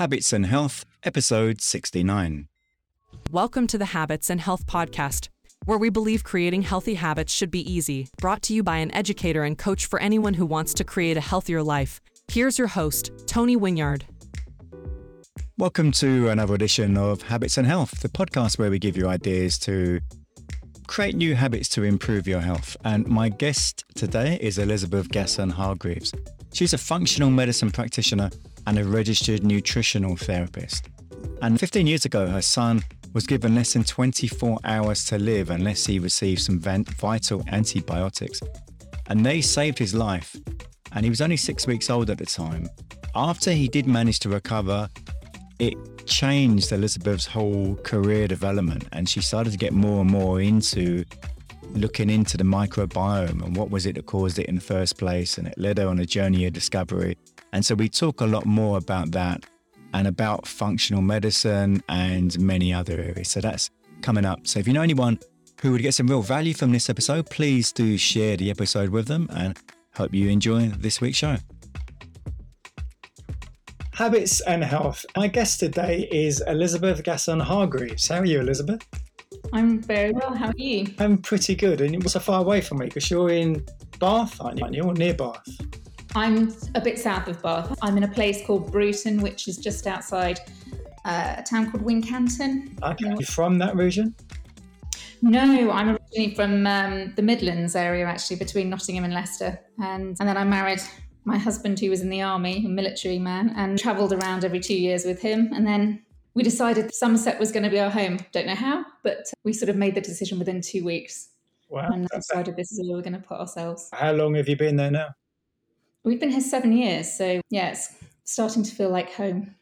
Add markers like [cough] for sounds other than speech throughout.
Habits and Health, episode 69. Welcome to the Habits and Health Podcast, where we believe creating healthy habits should be easy. Brought to you by an educator and coach for anyone who wants to create a healthier life. Here's your host, Tony Winyard. Welcome to another edition of Habits and Health, the podcast where we give you ideas to create new habits to improve your health. And my guest today is Elizabeth Gasson Hargreaves. She's a functional medicine practitioner and a registered nutritional therapist. And 15 years ago, her son was given less than 24 hours to live unless he received some vital antibiotics. And they saved his life. And he was only six weeks old at the time. After he did manage to recover, it changed Elizabeth's whole career development. And she started to get more and more into looking into the microbiome and what was it that caused it in the first place. And it led her on a journey of discovery. And so we talk a lot more about that and about functional medicine and many other areas. So that's coming up. So if you know anyone who would get some real value from this episode, please do share the episode with them and hope you enjoy this week's show. Habits and health. My guest today is Elizabeth Gasson Hargreaves. How are you, Elizabeth? I'm very well. How are you? I'm pretty good. And you're so far away from me because you're in Bath, aren't you? Or near Bath? I'm a bit south of Bath. I'm in a place called Bruton, which is just outside uh, a town called Wincanton. Okay. You from that region? No, I'm originally from um, the Midlands area, actually, between Nottingham and Leicester. And, and then I married my husband, who was in the army, a military man, and travelled around every two years with him. And then we decided Somerset was going to be our home. Don't know how, but we sort of made the decision within two weeks. Wow. And decided this is where we're going to put ourselves. How long have you been there now? We've been here seven years, so yeah, it's starting to feel like home.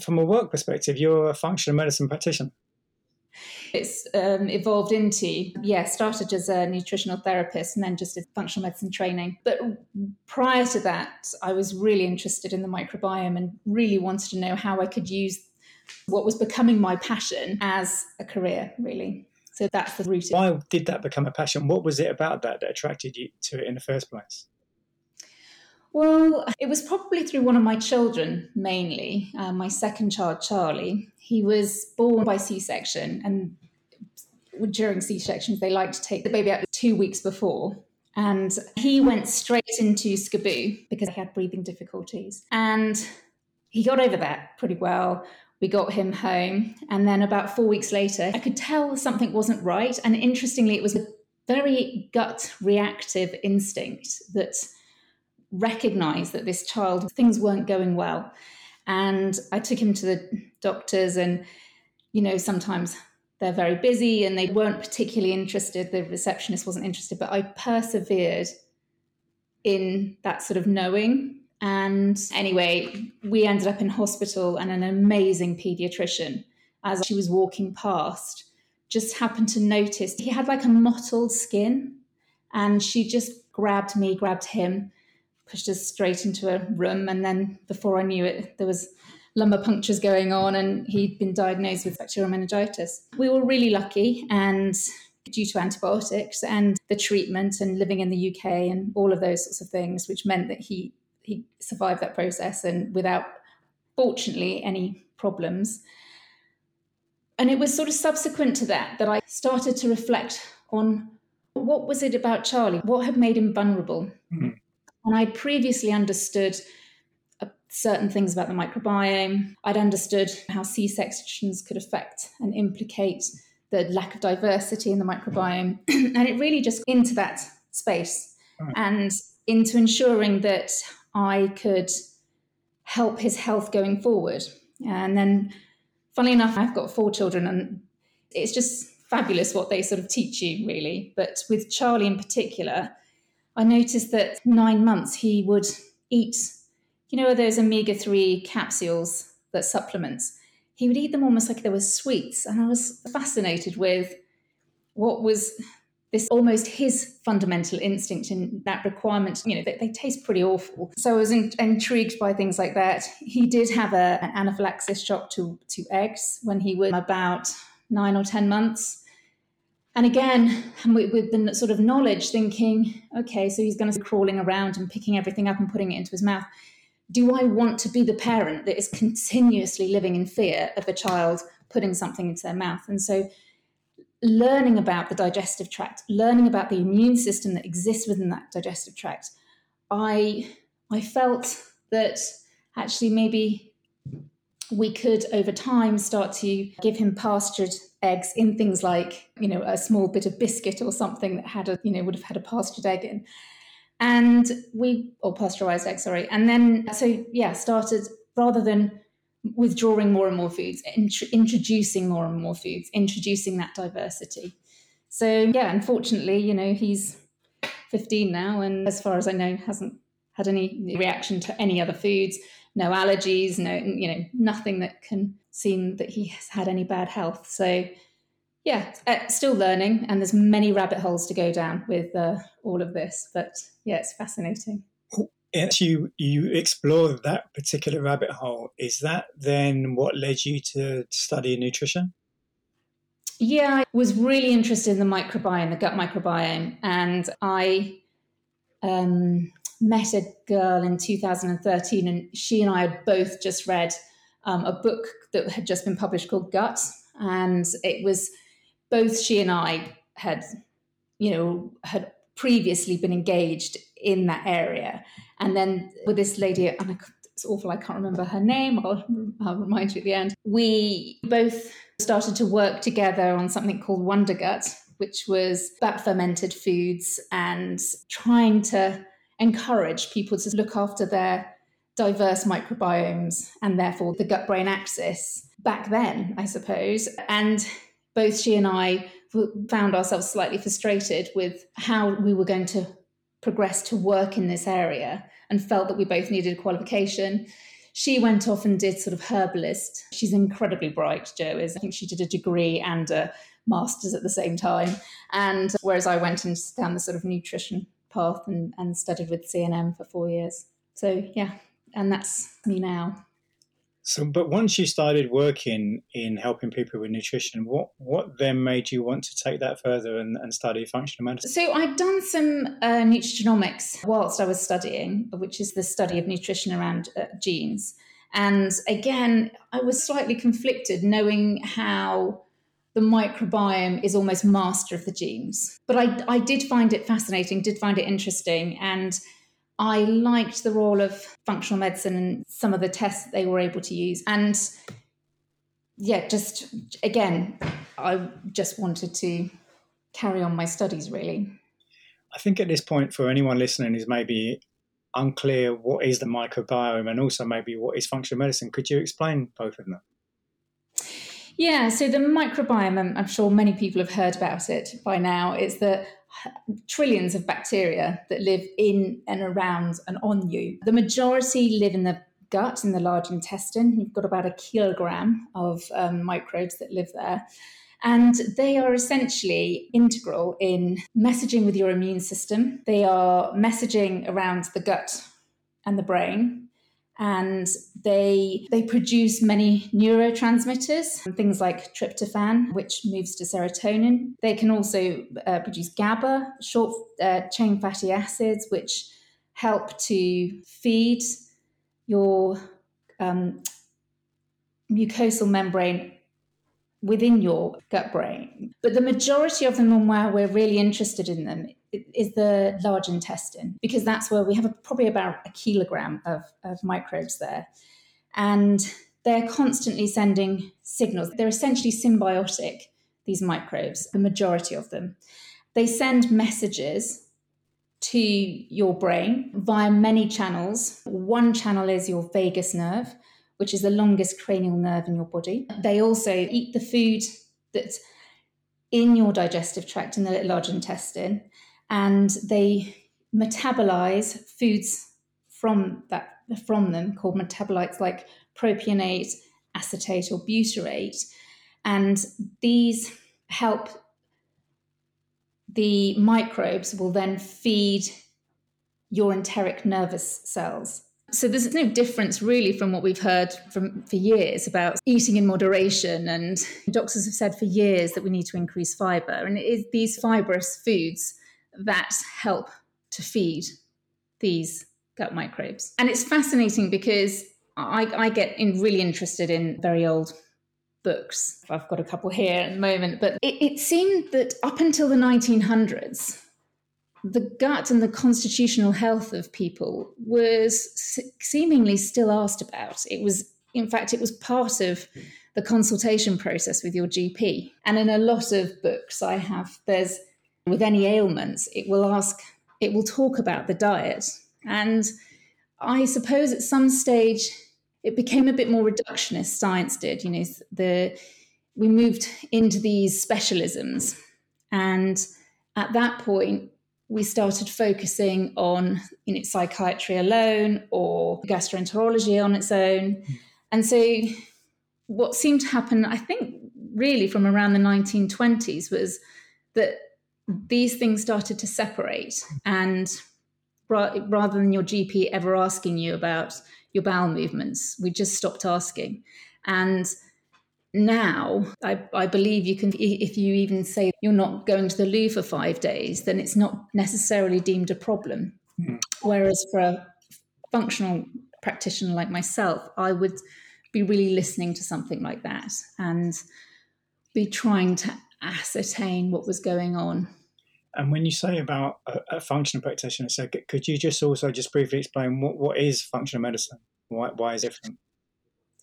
From a work perspective, you're a functional medicine practitioner. It's um, evolved into, yeah, started as a nutritional therapist and then just did functional medicine training. But prior to that, I was really interested in the microbiome and really wanted to know how I could use what was becoming my passion as a career, really. So that's the root. Why did that become a passion? What was it about that that attracted you to it in the first place? Well, it was probably through one of my children mainly, uh, my second child, Charlie. He was born by C section, and during C sections, they like to take the baby out two weeks before. And he went straight into SCBU because he had breathing difficulties. And he got over that pretty well. We got him home. And then about four weeks later, I could tell something wasn't right. And interestingly, it was a very gut reactive instinct that recognized that this child, things weren't going well. And I took him to the doctors, and, you know, sometimes they're very busy and they weren't particularly interested. The receptionist wasn't interested, but I persevered in that sort of knowing. And anyway, we ended up in hospital, and an amazing pediatrician, as she was walking past, just happened to notice he had like a mottled skin. And she just grabbed me, grabbed him, pushed us straight into a room. And then before I knew it, there was lumbar punctures going on and he'd been diagnosed with bacterial meningitis. We were really lucky and due to antibiotics and the treatment and living in the UK and all of those sorts of things, which meant that he he survived that process and without fortunately any problems. And it was sort of subsequent to that that I started to reflect on what was it about Charlie? What had made him vulnerable? Mm-hmm. And I'd previously understood uh, certain things about the microbiome. I'd understood how C sections could affect and implicate the lack of diversity in the microbiome. [clears throat] and it really just into that space right. and into ensuring that I could help his health going forward. And then, funnily enough, I've got four children, and it's just fabulous what they sort of teach you, really. But with Charlie in particular, I noticed that nine months he would eat, you know, those omega 3 capsules that supplements. He would eat them almost like they were sweets. And I was fascinated with what was this almost his fundamental instinct in that requirement. You know, they, they taste pretty awful. So I was in, intrigued by things like that. He did have a, an anaphylaxis shock to, to eggs when he was about nine or 10 months. And again, with the sort of knowledge, thinking, okay, so he's going to be crawling around and picking everything up and putting it into his mouth. do I want to be the parent that is continuously living in fear of a child putting something into their mouth? And so, learning about the digestive tract, learning about the immune system that exists within that digestive tract, I I felt that actually maybe we could over time start to give him pastured eggs in things like you know a small bit of biscuit or something that had a you know would have had a pastured egg in. And we or pasteurized egg sorry. And then so yeah started rather than withdrawing more and more foods int- introducing more and more foods introducing that diversity. So yeah unfortunately you know he's 15 now and as far as i know hasn't had any reaction to any other foods no allergies no you know nothing that can seem that he has had any bad health so yeah, uh, still learning, and there's many rabbit holes to go down with uh, all of this. But yeah, it's fascinating. As you you explore that particular rabbit hole, is that then what led you to study nutrition? Yeah, I was really interested in the microbiome, the gut microbiome, and I um, met a girl in 2013, and she and I had both just read um, a book that had just been published called Gut, and it was both she and I had, you know, had previously been engaged in that area. And then with this lady, and it's awful, I can't remember her name, I'll, I'll remind you at the end. We both started to work together on something called Wonder Gut, which was about fermented foods and trying to encourage people to look after their diverse microbiomes and therefore the gut brain axis back then, I suppose. And both she and I found ourselves slightly frustrated with how we were going to progress to work in this area and felt that we both needed a qualification. She went off and did sort of herbalist. She's incredibly bright, Jo is. I think she did a degree and a master's at the same time. And whereas I went and down the sort of nutrition path and, and studied with CNM for four years. So, yeah, and that's me now. So, but once you started working in helping people with nutrition, what what then made you want to take that further and, and study functional medicine? So, I'd done some uh, nutrigenomics whilst I was studying, which is the study of nutrition around uh, genes. And again, I was slightly conflicted knowing how the microbiome is almost master of the genes. But I, I did find it fascinating, did find it interesting. And I liked the role of functional medicine and some of the tests they were able to use. And yeah, just again, I just wanted to carry on my studies really. I think at this point, for anyone listening is maybe unclear what is the microbiome and also maybe what is functional medicine, could you explain both of them? Yeah, so the microbiome, I'm sure many people have heard about it by now, is the trillions of bacteria that live in and around and on you. The majority live in the gut, in the large intestine. You've got about a kilogram of um, microbes that live there. And they are essentially integral in messaging with your immune system. They are messaging around the gut and the brain and they they produce many neurotransmitters things like tryptophan which moves to serotonin. They can also uh, produce gaba short uh, chain fatty acids which help to feed your um, mucosal membrane within your gut brain. But the majority of them and where we're really interested in them is the large intestine because that's where we have a, probably about a kilogram of, of microbes there. And they're constantly sending signals. They're essentially symbiotic, these microbes, the majority of them. They send messages to your brain via many channels. One channel is your vagus nerve, which is the longest cranial nerve in your body. They also eat the food that's in your digestive tract in the large intestine and they metabolize foods from that from them called metabolites like propionate, acetate, or butyrate, and these help the microbes will then feed your enteric nervous cells. So there's no difference really from what we've heard from for years about eating in moderation and doctors have said for years that we need to increase fiber and it is these fibrous foods that help to feed these gut microbes. And it's fascinating because I, I get in, really interested in very old books. I've got a couple here at the moment, but it, it seemed that up until the 1900s, the gut and the constitutional health of people was seemingly still asked about. It was, in fact, it was part of the consultation process with your GP. And in a lot of books I have, there's with any ailments, it will ask, it will talk about the diet. And I suppose at some stage it became a bit more reductionist, science did, you know, the we moved into these specialisms. And at that point, we started focusing on you know, psychiatry alone or gastroenterology on its own. And so what seemed to happen, I think, really from around the 1920s was that these things started to separate. And rather than your GP ever asking you about your bowel movements, we just stopped asking. And now I, I, believe you can if you even say you're not going to the loo for five days then it's not necessarily deemed a problem mm. whereas for a functional practitioner like myself i would be really listening to something like that and be trying to ascertain what was going on. And when you say about a, a functional practitioner, so could you just also just briefly explain what, what is functional medicine? Why, why is it different?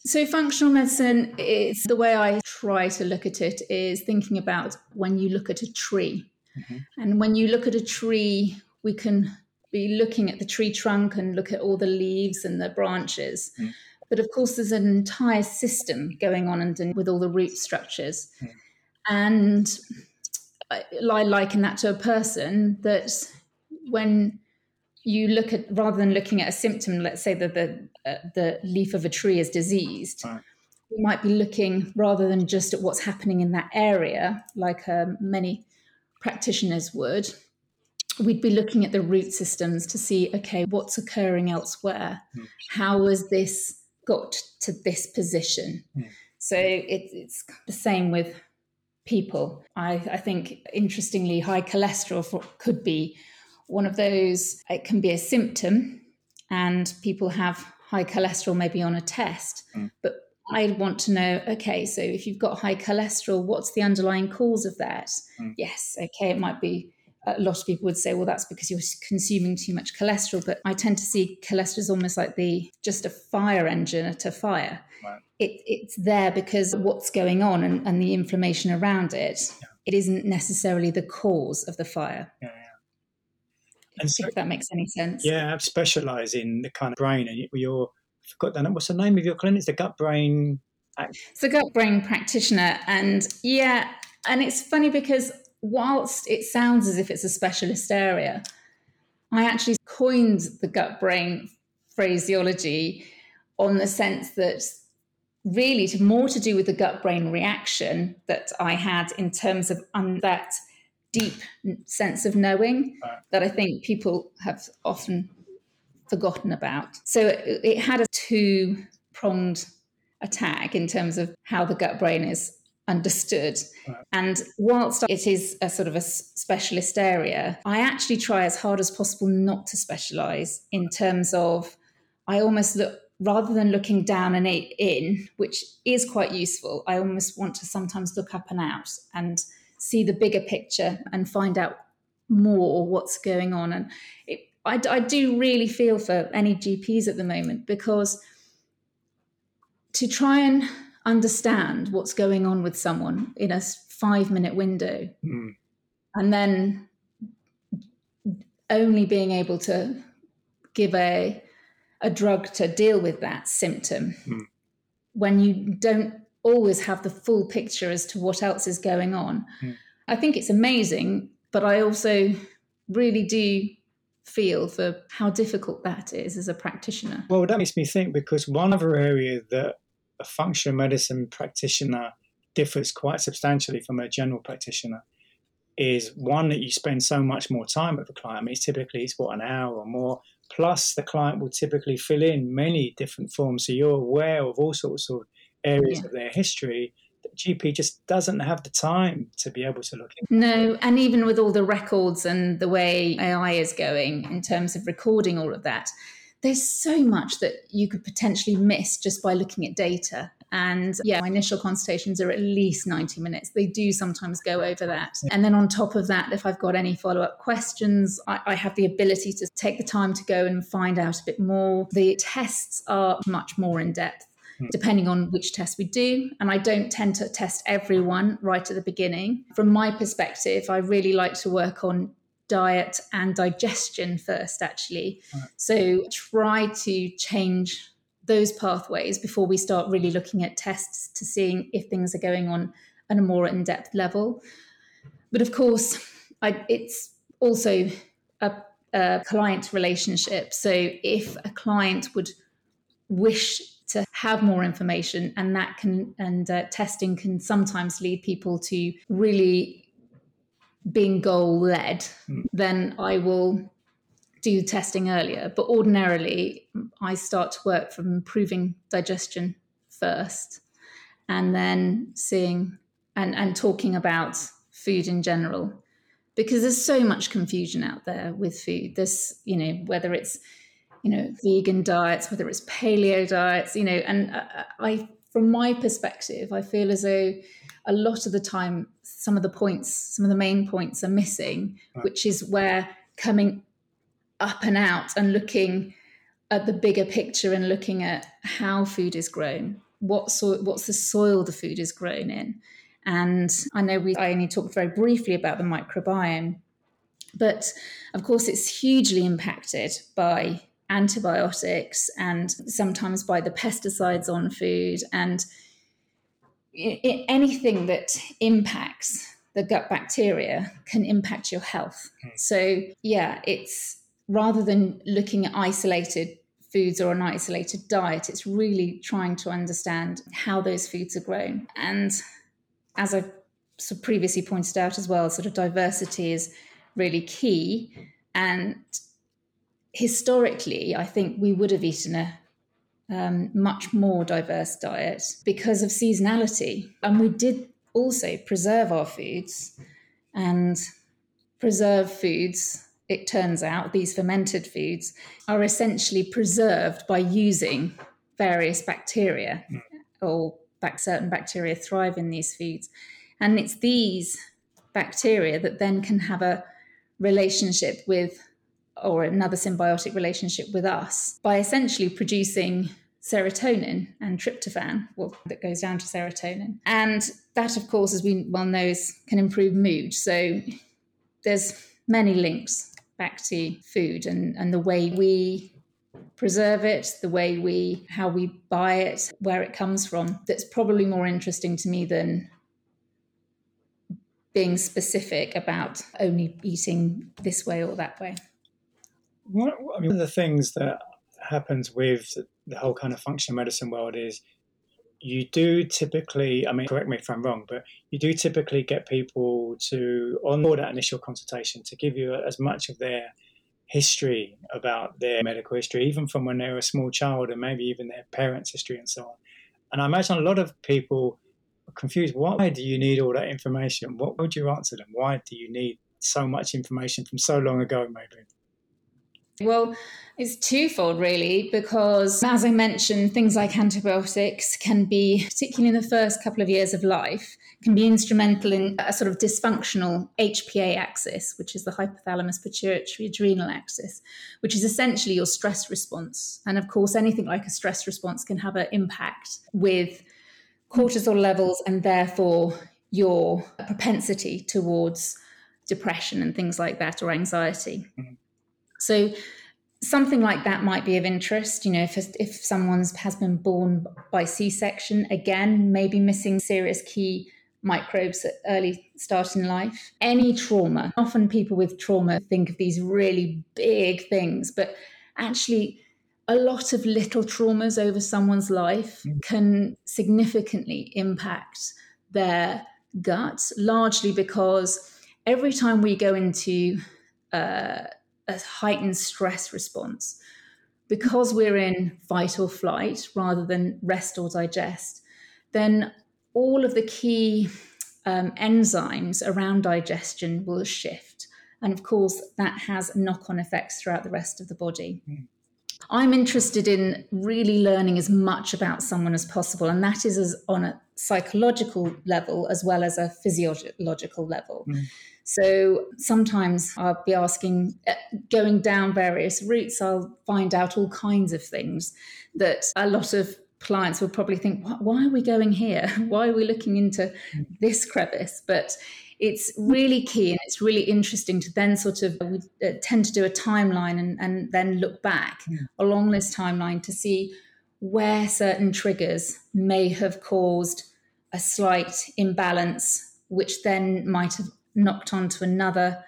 So, functional medicine is the way I try to look at it is thinking about when you look at a tree. Mm-hmm. And when you look at a tree, we can be looking at the tree trunk and look at all the leaves and the branches. Mm-hmm. But of course, there's an entire system going on and with all the root structures. Mm. And I liken that to a person that when you look at rather than looking at a symptom, let's say that the uh, the leaf of a tree is diseased, right. we might be looking rather than just at what's happening in that area, like um, many practitioners would. We'd be looking at the root systems to see, okay, what's occurring elsewhere? Mm. has this got to this position. Mm. So it, it's the same with people. I, I think, interestingly, high cholesterol for, could be one of those, it can be a symptom, and people have high cholesterol maybe on a test, mm. but I want to know okay, so if you've got high cholesterol, what's the underlying cause of that? Mm. Yes, okay, it might be a lot of people would say, well, that's because you're consuming too much cholesterol. But I tend to see cholesterol as almost like the just a fire engine at a fire. It, it's there because what's going on and, and the inflammation around it. Yeah. It isn't necessarily the cause of the fire. Yeah, yeah. And so, if that makes any sense. Yeah, I specialise in the kind of brain, and you're I forgot that. What's the name of your clinic? It's the gut brain. It's the gut brain practitioner, and yeah, and it's funny because whilst it sounds as if it's a specialist area, I actually coined the gut brain phraseology on the sense that really to more to do with the gut brain reaction that I had in terms of um, that deep sense of knowing that I think people have often forgotten about. So it, it had a two pronged attack in terms of how the gut brain is understood. Right. And whilst it is a sort of a specialist area, I actually try as hard as possible not to specialize in terms of I almost look rather than looking down and in, which is quite useful, I almost want to sometimes look up and out and see the bigger picture and find out more what's going on. And it, I, I do really feel for any GPs at the moment because to try and understand what's going on with someone in a five minute window mm. and then only being able to give a a drug to deal with that symptom mm. when you don't always have the full picture as to what else is going on mm. i think it's amazing but i also really do feel for how difficult that is as a practitioner well that makes me think because one other area that a functional medicine practitioner differs quite substantially from a general practitioner is one that you spend so much more time with the client. I mean, it's typically it's what an hour or more. Plus, the client will typically fill in many different forms, so you're aware of all sorts of areas yeah. of their history. The GP just doesn't have the time to be able to look. Into. No, and even with all the records and the way AI is going in terms of recording all of that, there's so much that you could potentially miss just by looking at data. And yeah, my initial consultations are at least 90 minutes. They do sometimes go over that. And then on top of that, if I've got any follow up questions, I, I, have the ability to take the time to go and find out a bit more. The tests are much more in depth. Hmm. Depending on which test we do. And I don't tend to test everyone right at the beginning. From my perspective, I really like to work on diet and digestion first, actually. Right. So try to change those pathways before we start really looking at tests to seeing if things are going on at a more in depth level. But of course, I, it's also a, a client relationship. So if a client would wish to have more information and that can and uh, testing can sometimes lead people to really being goal led mm. then i will do testing earlier. But ordinarily, I start to work from improving digestion first and then seeing and, and talking about food in general. Because there's so much confusion out there with food. There's, you know, whether it's, you know, vegan diets, whether it's paleo diets, you know, and uh, uh, I, from my perspective, I feel as though a lot of the time, some of the points, some of the main points are missing, right. which is where coming up and out and looking at the bigger picture and looking at how food is grown, what so, what's the soil the food is grown in. And I know we I only talked very briefly about the microbiome, but of course it's hugely impacted by antibiotics and sometimes by the pesticides on food and anything that impacts the gut bacteria can impact your health. Hmm. So yeah, it's rather than looking at isolated foods or an isolated diet, it's really trying to understand how those foods are grown. And as I sort of previously pointed out as well, sort of diversity is really key. And historically, I think we would have eaten a um, much more diverse diet because of seasonality. And we did also preserve our foods and preserve foods it turns out these fermented foods are essentially preserved by using various bacteria mm. or back, certain bacteria thrive in these foods. And it's these bacteria that then can have a relationship with or another symbiotic relationship with us by essentially producing serotonin and tryptophan, well, that goes down to serotonin. And that, of course, as we well know, can improve mood. So there's many links back to food and, and the way we preserve it, the way we how we buy it, where it comes from. That's probably more interesting to me than being specific about only eating this way or that way. What, I mean, one of the things that happens with the whole kind of functional medicine world is you do typically, I mean, correct me if I'm wrong, but you do typically get people to, on that initial consultation, to give you as much of their history about their medical history, even from when they were a small child and maybe even their parents' history and so on. And I imagine a lot of people are confused. Why do you need all that information? What would you answer them? Why do you need so much information from so long ago, maybe? Well, it's twofold, really, because as I mentioned, things like antibiotics can be, particularly in the first couple of years of life, can be instrumental in a sort of dysfunctional HPA axis, which is the hypothalamus pituitary adrenal axis, which is essentially your stress response. And of course, anything like a stress response can have an impact with cortisol levels and therefore your propensity towards depression and things like that or anxiety. Mm-hmm. So something like that might be of interest. You know, if if someone's has been born by C-section, again, maybe missing serious key microbes at early start in life. Any trauma. Often people with trauma think of these really big things, but actually a lot of little traumas over someone's life mm. can significantly impact their gut, largely because every time we go into uh, a heightened stress response. Because we're in fight or flight rather than rest or digest, then all of the key um, enzymes around digestion will shift. And of course, that has knock on effects throughout the rest of the body. Mm. I'm interested in really learning as much about someone as possible, and that is as on a psychological level as well as a physiological level. Mm. So sometimes I'll be asking, uh, going down various routes, I'll find out all kinds of things that a lot of clients will probably think, why are we going here? [laughs] Why are we looking into this crevice? But it's really key and it's really interesting to then sort of we uh, tend to do a timeline and, and then look back yeah. along this timeline to see where certain triggers may have caused a slight imbalance, which then might have knocked onto another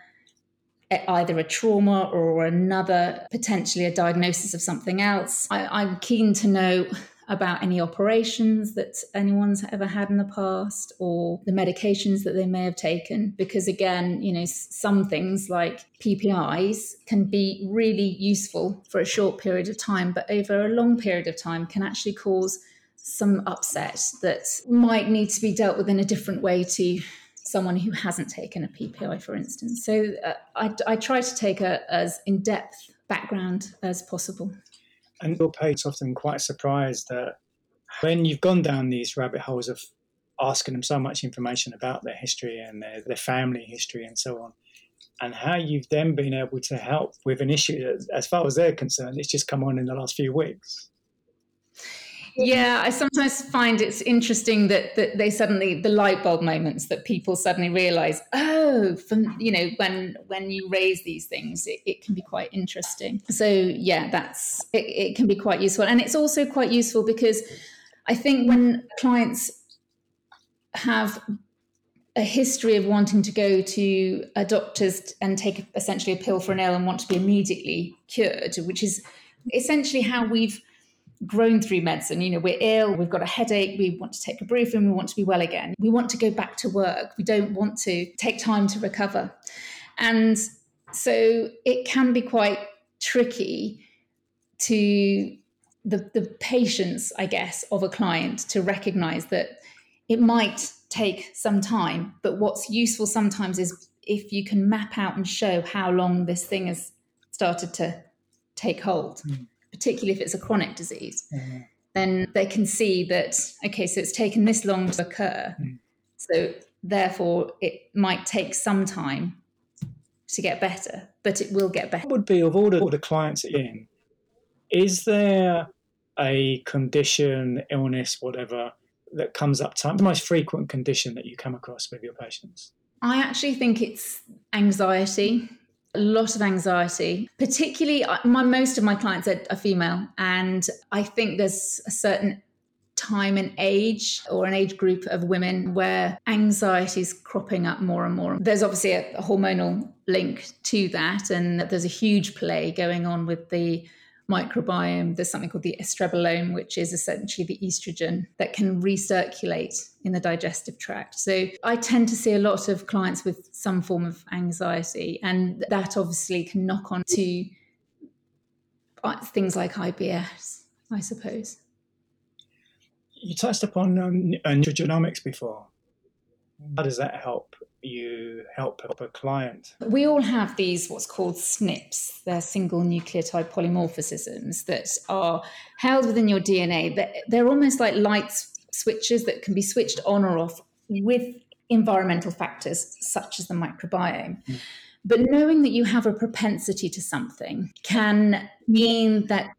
either a trauma or another potentially a diagnosis of something else. I, am keen to know about any operations that anyone's ever had in the past or the medications that they may have taken because again you know some things like PPIs can be really useful for a short period of time but over a long period of time can actually cause some upset that might need to be dealt with in a different way to someone who hasn't taken a PPI, for instance. So uh, I, I, try to take a as in depth background as possible. And your page often quite surprised that when you've gone down these rabbit holes of asking them so much information about their history and their, their family history and so on, and how you've then been able to help with an issue that, as far as they're concerned, it's just come on in the last few weeks yeah i sometimes find it's interesting that, that they suddenly the light bulb moments that people suddenly realize oh from you know when when you raise these things it, it can be quite interesting. So yeah that's it, it can be quite useful. And it's also quite useful because i think when clients have a history of wanting to go to a doctor's and take essentially a pill for an ill and want to be immediately cured which is essentially how we've grown through medicine. You know, we're ill, we've got a headache, we want to take ibuprofen, we want to be well again. We want to go back to work. We don't want to take time to recover. And so it can be quite tricky to the, the patience, I guess, of a client to recognize that it might take some time. But what's useful sometimes is if you can map out and show how long this thing has started to take hold. Mm particularly if it's a chronic disease, mm-hmm. then they can see that, okay, so it's taken this long to occur. Mm. So therefore, it might take some time to get better, but it will get better. What would be of all the, all the clients in, is there a condition, illness, whatever, that comes up time? The most frequent condition that you come across with your patients? I actually think it's anxiety a lot of anxiety particularly uh, my most of my clients are, are female and i think there's a certain time and age or an age group of women where anxiety is cropping up more and more. There's obviously a, a, hormonal link to that, and there's a huge play going on with the microbiome, there's something called the estrobolome, which is essentially the estrogen that can recirculate in the digestive tract. So I tend to see a lot of clients with some form of anxiety, and that obviously can knock on to uh, things like IBS, I suppose. You touched upon um, nutrigenomics before. How does that help you help a client? We all have these what's called SNPs. They're single nucleotide polymorphisms that are held within your DNA. but They're almost like light switches that can be switched on or off with environmental factors such as the microbiome. Mm. But knowing that you have a propensity to something can mean that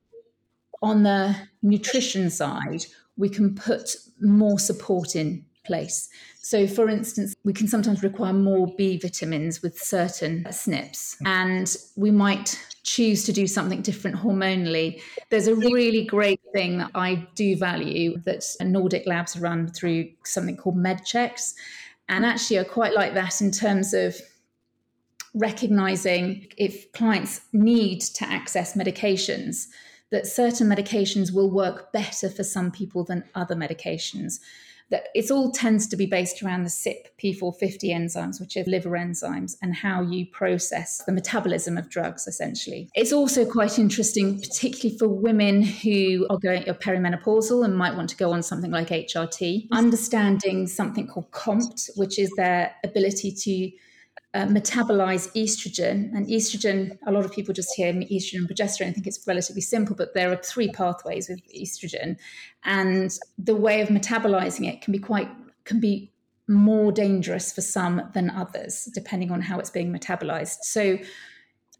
on the nutrition side, we can put more support in place. So, for instance, we can sometimes require more B vitamins with certain SNPs, and we might choose to do something different hormonally. There's a really great thing that I do value that Nordic Labs run through something called MedChecks. And actually, I quite like that in terms of recognizing if clients need to access medications, that certain medications will work better for some people than other medications that it all tends to be based around the CYP450 enzymes, which are liver enzymes, and how you process the metabolism of drugs, essentially. It's also quite interesting, particularly for women who are going are perimenopausal and might want to go on something like HRT, understanding something called COMT, which is their ability to uh, metabolize estrogen. And estrogen, a lot of people just hear estrogen and progesterone and think it's relatively simple, but there are three pathways with estrogen. And the way of metabolizing it can be quite, can be more dangerous for some than others, depending on how it's being metabolized. So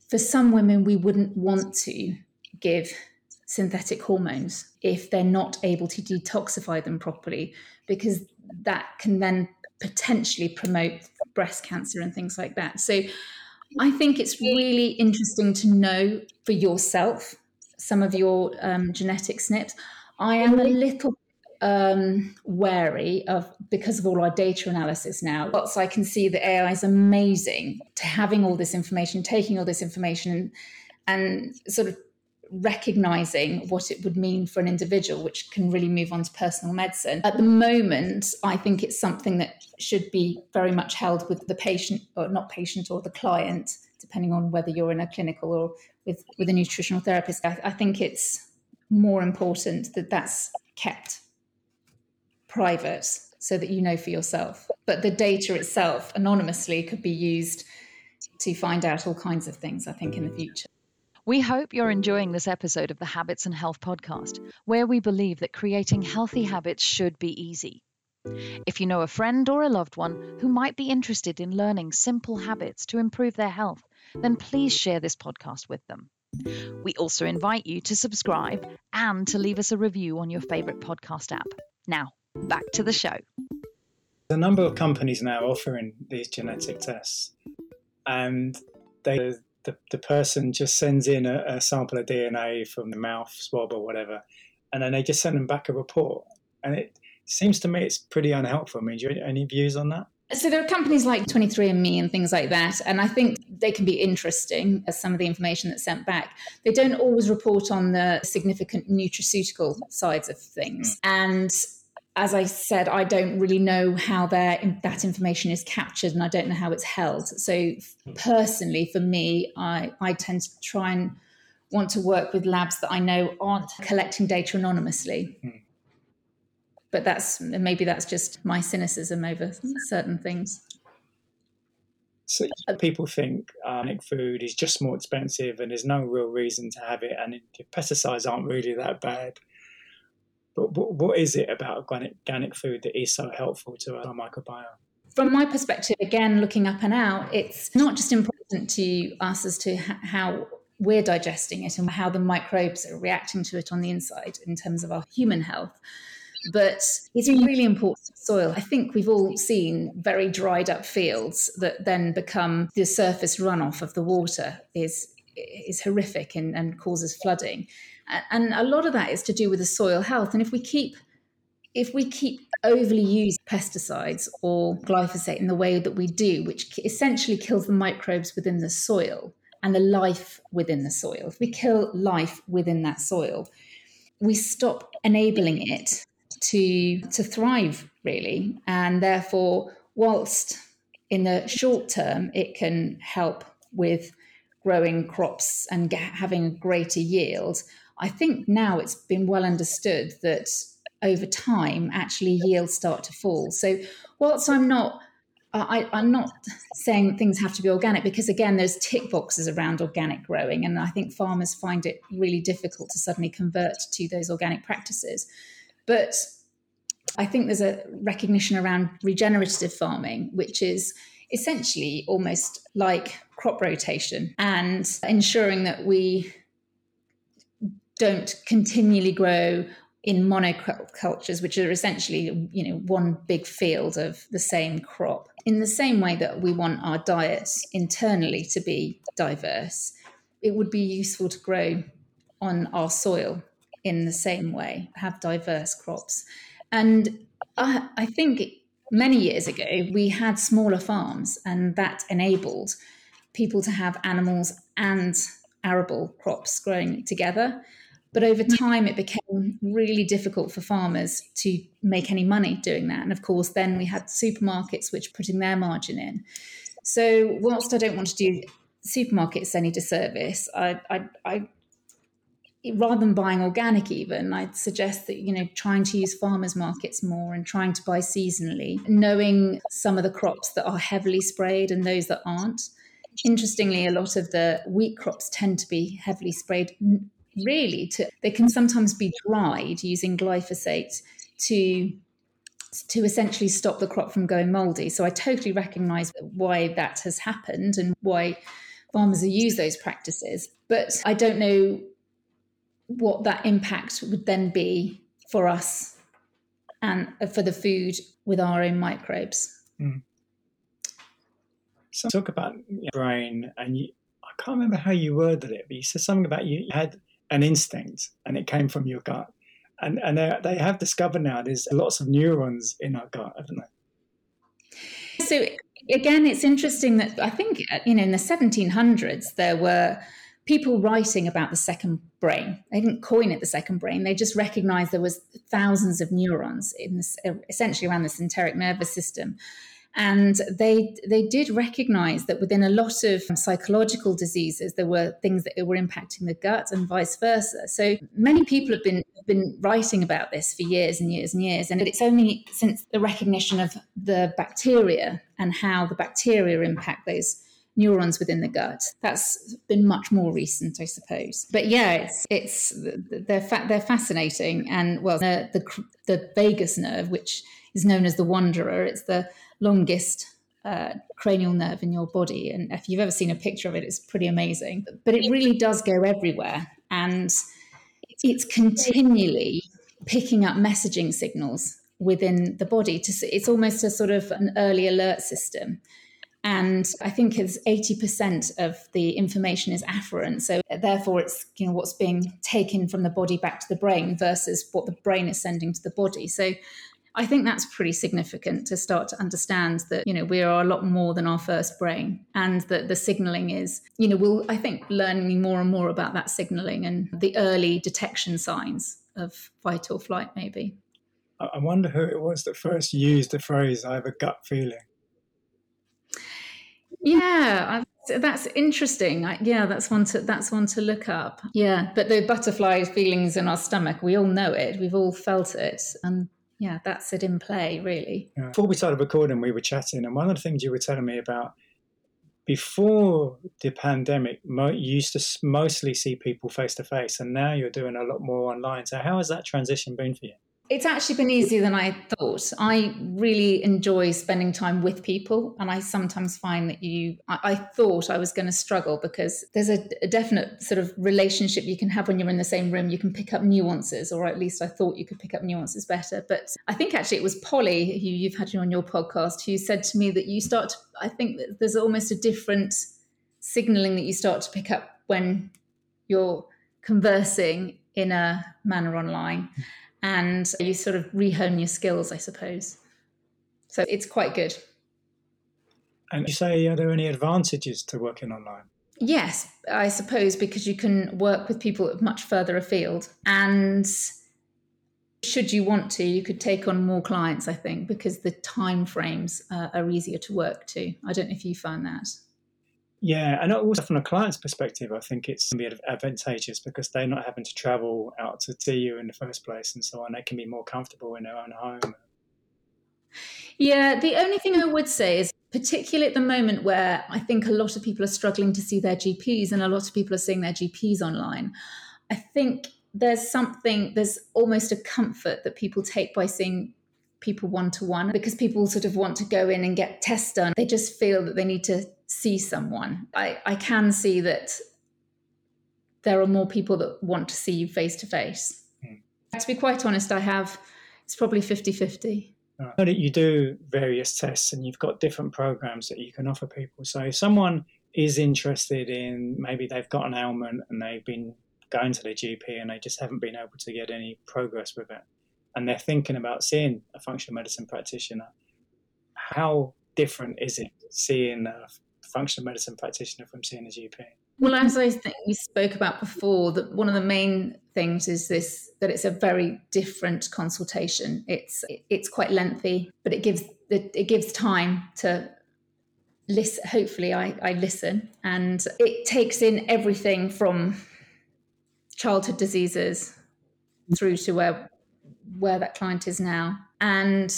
for some women, we wouldn't want to give synthetic hormones if they're not able to detoxify them properly, because that can then potentially promote breast cancer and things like that. So I think it's really interesting to know for yourself some of your um, genetic SNPs. I am a little um, wary of because of all our data analysis now. Lots I can see that AI is amazing to having all this information, taking all this information, and, and sort of recognizing what it would mean for an individual, which can really move on to personal medicine. At the moment, I think it's something that should be very much held with the patient, or not patient, or the client, depending on whether you're in a clinical or with, with a nutritional therapist. I, I think it's more important that that's kept private so that you know for yourself. But the data itself, anonymously, could be used to find out all kinds of things, I think, in the future. We hope you're enjoying this episode of the Habits and Health podcast, where we believe that creating healthy habits should be easy. If you know a friend or a loved one who might be interested in learning simple habits to improve their health, then please share this podcast with them. We also invite you to subscribe and to leave us a review on your favourite podcast app. Now, back to the show. A number of companies now offering these genetic tests, and they the, the person just sends in a, a, sample of DNA from the mouth swab or whatever, and then they just send them back a report. And it seems to me it's pretty unhelpful. I mean, do you have any views on that? So there are companies like 23andMe and things like that, and I think they can be interesting as some of the information that's sent back. They don't always report on the significant nutraceutical sides of things. Mm. And as I said, I don't really know how that information is captured and I don't know how it's held. So, personally, for me, I, I tend to try and want to work with labs that I know aren't collecting data anonymously. Hmm. But that's maybe that's just my cynicism over certain things. So people think organic food is just more expensive and there's no real reason to have it, and pesticides aren't really that bad. But what is it about organic, food that is so helpful to our microbiome? From my perspective, again, looking up and out, it's not just important to us as to how we're digesting it and how the microbes are reacting to it on the inside in terms of our human health. But it's really important to soil. I think we've all seen very dried up fields that then become the surface runoff of the water is is horrific and, and causes flooding. And a lot of that is to do with the soil health. And if we keep if we keep overly use pesticides or glyphosate in the way that we do which essentially kills the microbes within the soil and the life within the soil if we kill life within that soil we stop enabling it to to thrive really. And therefore whilst in the short term it can help with growing crops and having greater yield I think now it's been well understood that over time, actually yields start to fall. So, whilst I'm not I, am not saying things have to be organic because, again, there's tick boxes around organic growing, and I think farmers find it really difficult to suddenly convert to those organic practices. But I think there's a recognition around regenerative farming, which is essentially almost like crop rotation and ensuring that we don't continually grow in monocultures, which are essentially, you know, one big field of the same crop. In the same way that we want our diets internally to be diverse, it would be useful to grow on our soil in the same way, have diverse crops. And I, I think many years ago, we had smaller farms, and that enabled people to have animals and arable crops growing together. But over time, it became really difficult for farmers to make any money doing that. And of course, then we had supermarkets which putting their margin in. So, whilst I don't want to do supermarkets any disservice, I, I, I rather than buying organic even i'd suggest that you know trying to use farmers markets more and trying to buy seasonally knowing some of the crops that are heavily sprayed and those that aren't interestingly a lot of the wheat crops tend to be heavily sprayed really to they can sometimes be dried using glyphosate to to essentially stop the crop from going moldy so i totally recognize why that has happened and why farmers used those practices but i don't know what that impact would then be for us and for the food with our own microbes. Mm. So talk about brain, and you, I can't remember how you worded it, but you said something about you had an instinct, and it came from your gut. And and they have discovered now there's lots of neurons in our gut, haven't they? So again, it's interesting that I think you know in the 1700s there were people writing about the second brain. They didn't coin it the second brain. They just recognized there was thousands of neurons in this, essentially around the enteric nervous system. And they they did recognize that within a lot of um, psychological diseases, there were things that were impacting the gut and vice versa. So many people have been been writing about this for years and years and years. And it's only since the recognition of the bacteria and how the bacteria impact those neurons within the gut. That's been much more recent, I suppose. But yeah, it's it's they're fa- they're fascinating, and well, the, the the vagus nerve, which is known as the wanderer, it's the longest uh, cranial nerve in your body, and if you've ever seen a picture of it, it's pretty amazing. But it really does go everywhere, and it's continually picking up messaging signals within the body. To it's almost a sort of an early alert system and I think it's 80% of the information is afferent. So therefore it's you know what's being taken from the body back to the brain versus what the brain is sending to the body. So I think that's pretty significant to start to understand that you know we are a lot more than our first brain, and that the signaling is you know we'll I think learning more and more about that signaling and the early detection signs of fight or flight maybe. I wonder who it was that first used the phrase "I have a gut feeling." Yeah, I've, that's interesting. I, yeah, that's one to that's one to look up. Yeah, but the butterfly feelings in our stomach, we all know it. We've all felt it, and yeah, that's it in play, really. Yeah. Before we started recording, we were chatting, and one of the things you were telling me about before the pandemic, you used to mostly see people face to face, and now you're doing a lot more online. So, how has that transition been for you? It's actually been easier than I thought. I really enjoy spending time with people, and I sometimes find that you. I, I thought I was going to struggle because there's a, a, definite sort of relationship you can have when you're in the same room. You can pick up nuances, or at least I thought you could pick up nuances better. But I think actually it was Polly, who you've had on your podcast, who said to me that you start. To, I think that there's almost a different signaling that you start to pick up when you're conversing in a manner online and you sort of rehone your skills, I suppose. So it's quite good. And you say, are there any advantages to working online? Yes, I suppose because you can work with people much further afield. And should you want to, you could take on more clients, I think, because the time frames uh, are easier to work to. I don't know if you find that. Yeah, and also from a client's perspective, I think it's can be advantageous because they're not having to travel out to see you in the first place and so on. They can be more comfortable in their own home. Yeah, the only thing I would say is, particularly at the moment where I think a lot of people are struggling to see their GPs and a lot of people are seeing their GPs online, I think there's something, there's almost a comfort that people take by seeing people one to one because people sort of want to go in and get tests done. They just feel that they need to see someone. I, I can see that there are more people that want to see you face to face. To be quite honest, I have, it's probably 50 50. I know that you do various tests and you've got different programs that you can offer people. So if someone is interested in maybe they've got an ailment and they've been going to their GP and they just haven't been able to get any progress with it, and they're thinking about seeing a functional medicine practitioner, how different is it seeing a functional medicine practitioner from seeing a GP? Well, as I think we spoke about before, that one of the main things is this that it's a very different consultation. It's it's quite lengthy, but it gives it, gives time to listen. Hopefully, I, I listen, and it takes in everything from childhood diseases through to where where that client is now. And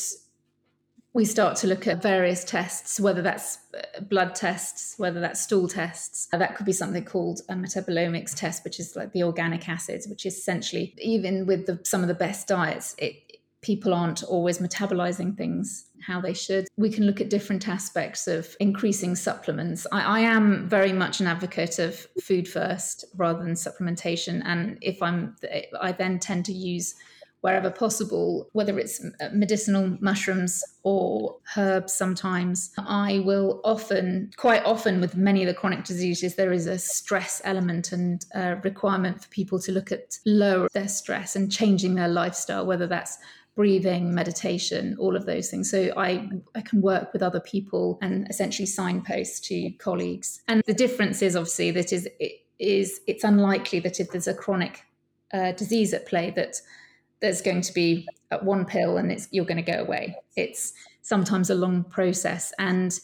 we start to look at various tests, whether that's uh, blood tests, whether that's stool tests. That could be something called a metabolomics test, which is like the organic acids, which is essentially, even with the, some of the best diets, it, people aren't always metabolizing things how they should. We can look at different aspects of increasing supplements. I, I, am very much an advocate of food first rather than supplementation. And if I'm, I then tend to use wherever possible, whether it's medicinal mushrooms or herbs sometimes. I will often, quite often, with many of the chronic diseases, there is a stress element and requirement for people to look at lower their stress and changing their lifestyle, whether that's breathing, meditation, all of those things. So I, I can work with other people and essentially signpost to colleagues. And the difference is obviously that is it is it's unlikely that if there's a chronic uh, disease at play that there's going to be one pill and it's you're going to go away. It's sometimes a long process and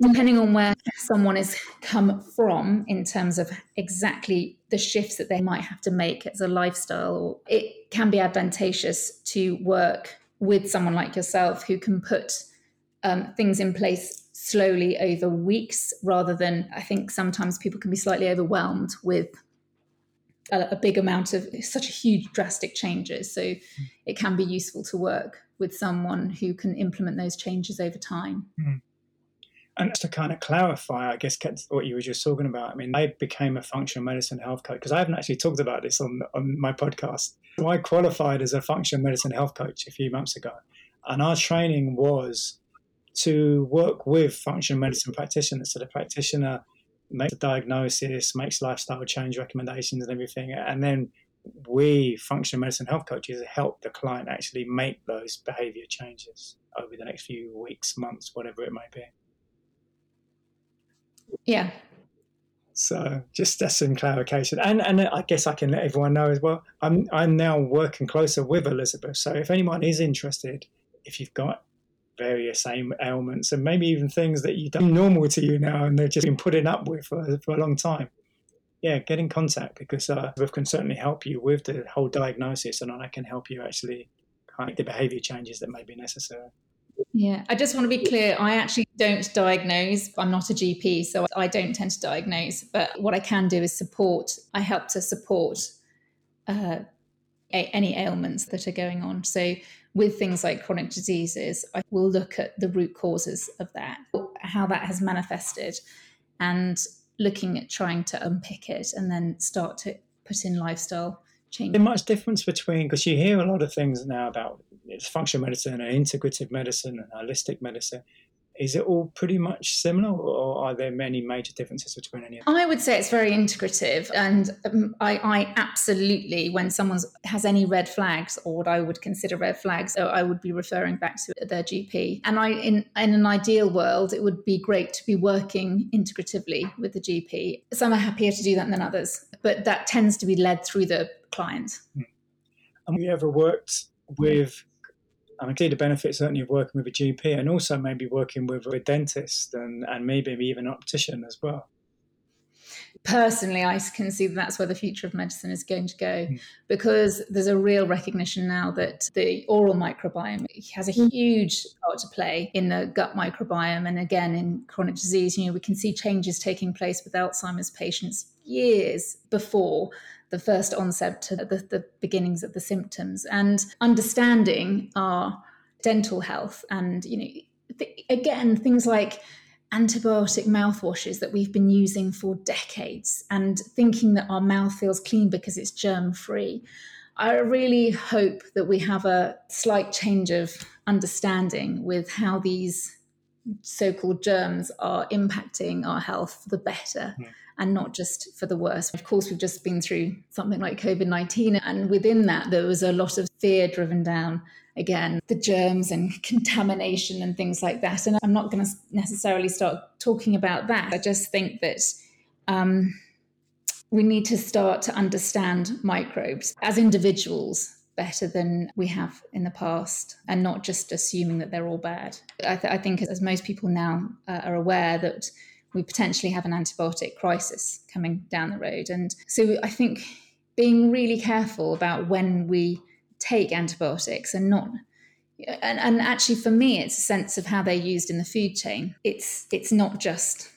depending on where someone has come from in terms of exactly the shifts that they might have to make as a lifestyle or it can be advantageous to work with someone like yourself who can put um, things in place slowly over weeks rather than i think sometimes people can be slightly overwhelmed with a, a big amount of such a huge drastic changes. So it can be useful to work with someone who can implement those changes over time. Mm. And to kind of clarify, I guess what you were just talking about. I mean, I became a functional medicine health coach because I haven't actually talked about this on on my podcast. So I qualified as a functional medicine health coach a few months ago, and our training was to work with functional medicine practitioners. So the practitioner makes a diagnosis, makes lifestyle change recommendations and everything. And then we, functional medicine health coaches, help the client actually make those behavior changes over the next few weeks, months, whatever it may be. Yeah. So just that's some clarification. And and I guess I can let everyone know as well. I'm I'm now working closer with Elizabeth. So if anyone is interested, if you've got various ailments and maybe even things that you don't normal to you now and they've just been putting up with for, for a long time. Yeah, get in contact because uh, we can certainly help you with the whole diagnosis and I can help you actually make the behavior changes that may be necessary. Yeah, I just want to be clear. I actually don't diagnose. I'm not a GP, so I don't tend to diagnose. But what I can do is support. I help to support uh, any ailments that are going on. So with things like chronic diseases, I will look at the root causes of that, how that has manifested, and looking at trying to unpick it and then start to put in lifestyle change. Is much difference between, because you hear a lot of things now about it's functional medicine and integrative medicine and holistic medicine is it all pretty much similar or are there many major differences between any of them? I would say it's very integrative and um, I, I, absolutely when someone has any red flags or what I would consider red flags I would be referring back to their GP and I in, in an ideal world it would be great to be working integratively with the GP some are happier to do that than others but that tends to be led through the client. Hmm. Have you ever worked with and I see the benefits certainly of working with a GP and also maybe working with a dentist and, and maybe even an optician as well. Personally, I can see that that's where the future of medicine is going to go mm. because there's a real recognition now that the oral microbiome has a huge part to play in the gut microbiome and again in chronic disease. You know, we can see changes taking place with Alzheimer's patients years before the first onset to the, the beginnings of the symptoms. And understanding our dental health and you know th- again things like antibiotic mouthwashes that we've been using for decades and thinking that our mouth feels clean because it's germ free i really hope that we have a slight change of understanding with how these so-called germs are impacting our health for the better. Yeah and not just for the worst. Of course, we've just been through something like COVID 19, and within that, there was a lot of fear driven down again, the germs and contamination and things like that. And I'm not going to necessarily start talking about that. I just think that. Um, we need to start to understand microbes as individuals better than we have in the past and not just assuming that they're all bad. I, th- I think, as most people now uh, are aware, that we potentially have an antibiotic crisis coming down the road. And so I think being really careful about when we take antibiotics and not and, and actually for me it's a sense of how they're used in the food chain it's it's not just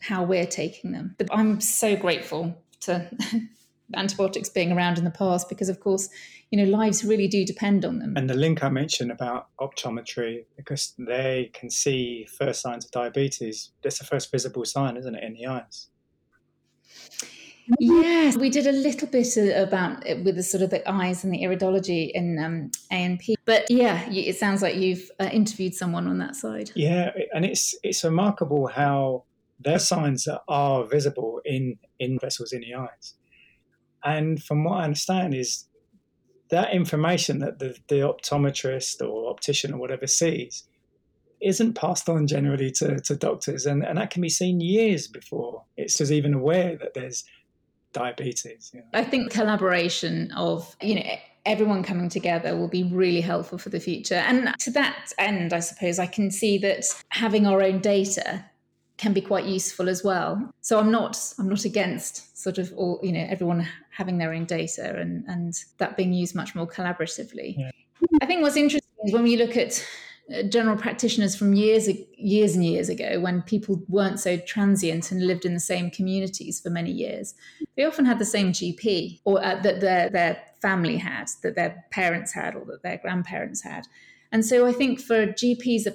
how we're taking them but i'm so grateful to [laughs] antibiotics being around in the past because of course you know lives really do depend on them and the link i mentioned about optometry because they can see first signs of diabetes that's the first visible sign isn't it in the eyes Yes, we did a little bit about it with the sort of the eyes and the iridology in um, A&P. But yeah, it sounds like you've uh, interviewed someone on that side. Yeah, and it's it's remarkable how their signs are visible in in vessels in the eyes. And from what I understand is that information that the, the optometrist or optician or whatever sees isn't passed on generally to, to doctors and, and that can be seen years before it's just even aware that there's diabetes. You know. I think collaboration of, you know, everyone coming together will be really helpful for the future. And to that end, I suppose I can see that having our own data can be quite useful as well. So I'm not I'm not against sort of all you know everyone having their own data and and that being used much more collaboratively. Yeah. I think what's interesting is when we look at uh, general practitioners from years years and years ago when people weren't so transient and lived in the same communities for many years they often had the same gp or uh, that their their family had that their parents had or that their grandparents had and so I think for GPs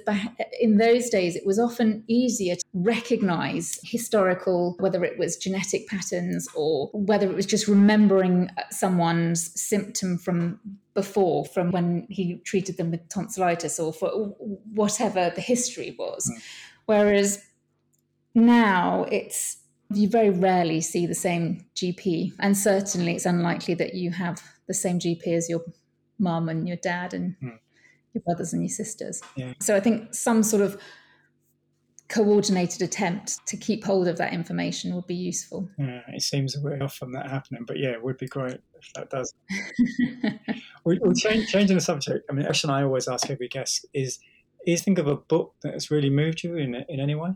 in those days, it was often easier to recognize historical, whether it was genetic patterns or whether it was just remembering someone's symptom from before, from when he treated them with tonsillitis or for whatever the history was. Mm. Whereas now it's you very rarely see the same GP, and certainly it's unlikely that you have the same GP as your mum and your dad and mm your brothers and your sisters. Yeah. So I think some sort of coordinated attempt to keep hold of that information would be useful. Yeah, it seems a way off from that happening, but yeah, it would be great if that does. [laughs] we, we change, changing the subject. I mean, question I always ask every guest is: Is think of a book that has really moved you in in any way?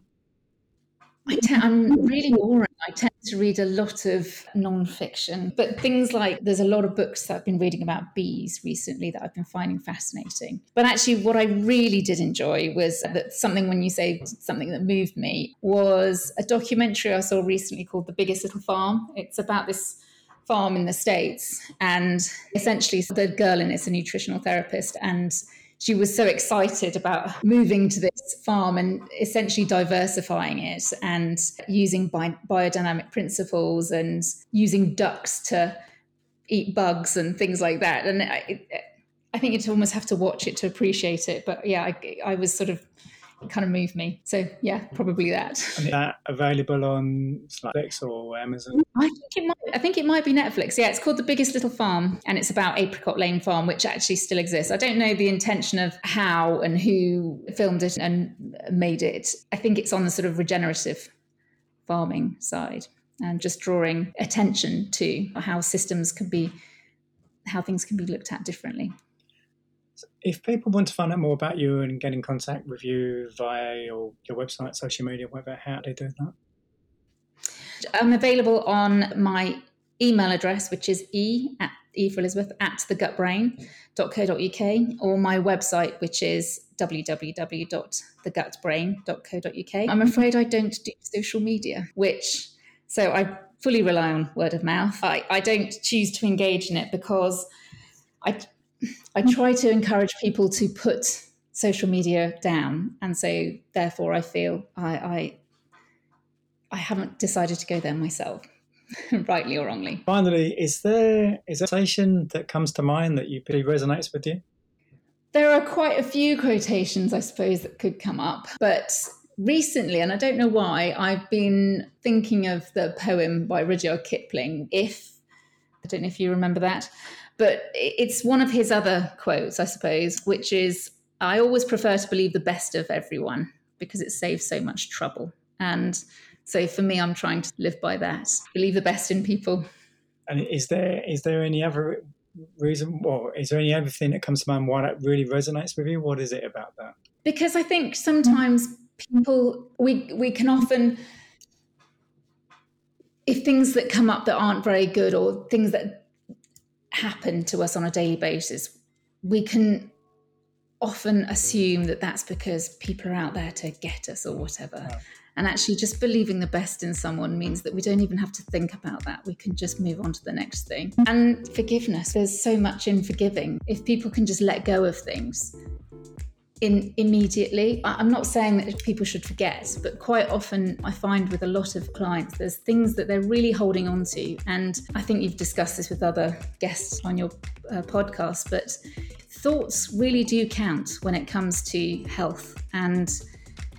I am really boring. I tend to read a lot of non-fiction, but things like there's a lot of books that I've been reading about bees recently that I've been finding fascinating. But actually, what I really did enjoy was that something when you say something that moved me was a documentary I saw recently called The Biggest Little Farm. It's about this farm in the States, and essentially, the girl in it's a nutritional therapist and she was so excited about moving to this farm and essentially diversifying it and using bi- biodynamic principles and using ducks to eat bugs and things like that. And I, I think you'd almost have to watch it to appreciate it. But yeah, I, I was sort of kind of moved me. So yeah, probably that. And is that available on Netflix or Amazon? I think it might. I think it might be Netflix. Yeah, it's called The Biggest Little Farm, and it's about Apricot Lane Farm, which actually still exists. I don't know the intention of how and who filmed it and made it. I think it's on the sort of regenerative farming side and just drawing attention to how systems can be, how things can be looked at differently if people want to find out more about you and get in contact with you via your, your website, social media, whatever, how do they do that? I'm available on my email address, which is e at e for Elizabeth at thegutbrain.co.uk, or my website, which is www.thegutbrain.co.uk. I'm afraid I don't do social media, which so I fully rely on word of mouth. I, I don't choose to engage in it because I I try to encourage people to put social media down, and so therefore I feel I I, I haven't decided to go there myself, [laughs] rightly or wrongly. Finally, is there is there a quotation that comes to mind that you really resonates with you? There are quite a few quotations, I suppose, that could come up, but recently, and I don't know why, I've been thinking of the poem by Rudyard Kipling, If. I don't know if you remember that. But it's one of his other quotes, I suppose, which is I always prefer to believe the best of everyone because it saves so much trouble. And so for me, I'm trying to live by that. Believe the best in people. And is there is there any other reason or is there any other thing that comes to mind why that really resonates with you? What is it about that? Because I think sometimes people we we can often if things that come up that aren't very good or things that happen to us on a daily basis, we can often assume that that's because people are out there to get us or whatever. And actually, just believing the best in someone means that we don't even have to think about that. We can just move on to the next thing. And forgiveness, there's so much in forgiving. If people can just let go of things, in immediately. I'm not saying that people should forget, but quite often I find with a lot of clients, there's things that they're really holding on to. And I think you've discussed this with other guests on your uh, podcast, but thoughts really do count when it comes to health. And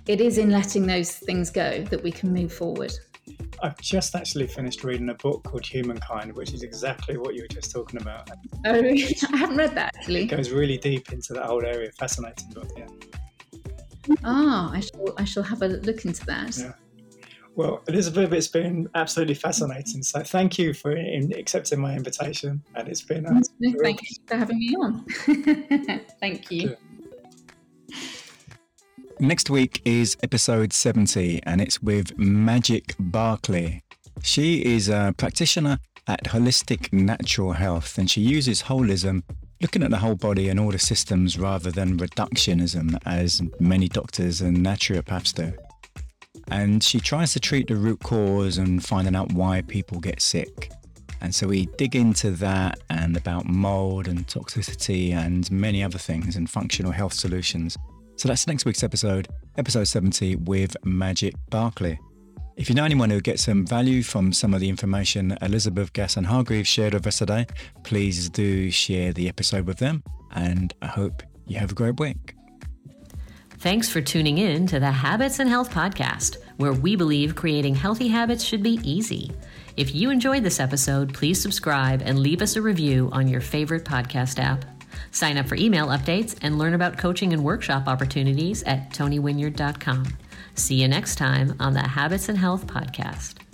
it is in letting those things go that we can move forward. I've just actually finished reading a book called Humankind, which is exactly what you were just talking about. Oh, [laughs] I haven't read that actually. It goes really deep into that whole area. Fascinating book, yeah. Ah, I shall I shall have a look into that. Yeah. Well, Elizabeth, it's been absolutely fascinating. So thank you for accepting my invitation, and it's been. A, no, thank you for having me on. [laughs] thank you. Next week is episode 70, and it's with Magic Barclay. She is a practitioner at Holistic Natural Health, and she uses holism, looking at the whole body and all the systems rather than reductionism, as many doctors and naturopaths do. And she tries to treat the root cause and finding out why people get sick. And so we dig into that and about mold and toxicity and many other things and functional health solutions. So that's next week's episode, episode 70 with Magic Barclay. If you know anyone who gets some value from some of the information Elizabeth Gasson Hargreaves shared with us today, please do share the episode with them. And I hope you have a great week. Thanks for tuning in to the Habits and Health Podcast, where we believe creating healthy habits should be easy. If you enjoyed this episode, please subscribe and leave us a review on your favorite podcast app. Sign up for email updates and learn about coaching and workshop opportunities at tonywinyard.com. See you next time on the Habits and Health Podcast.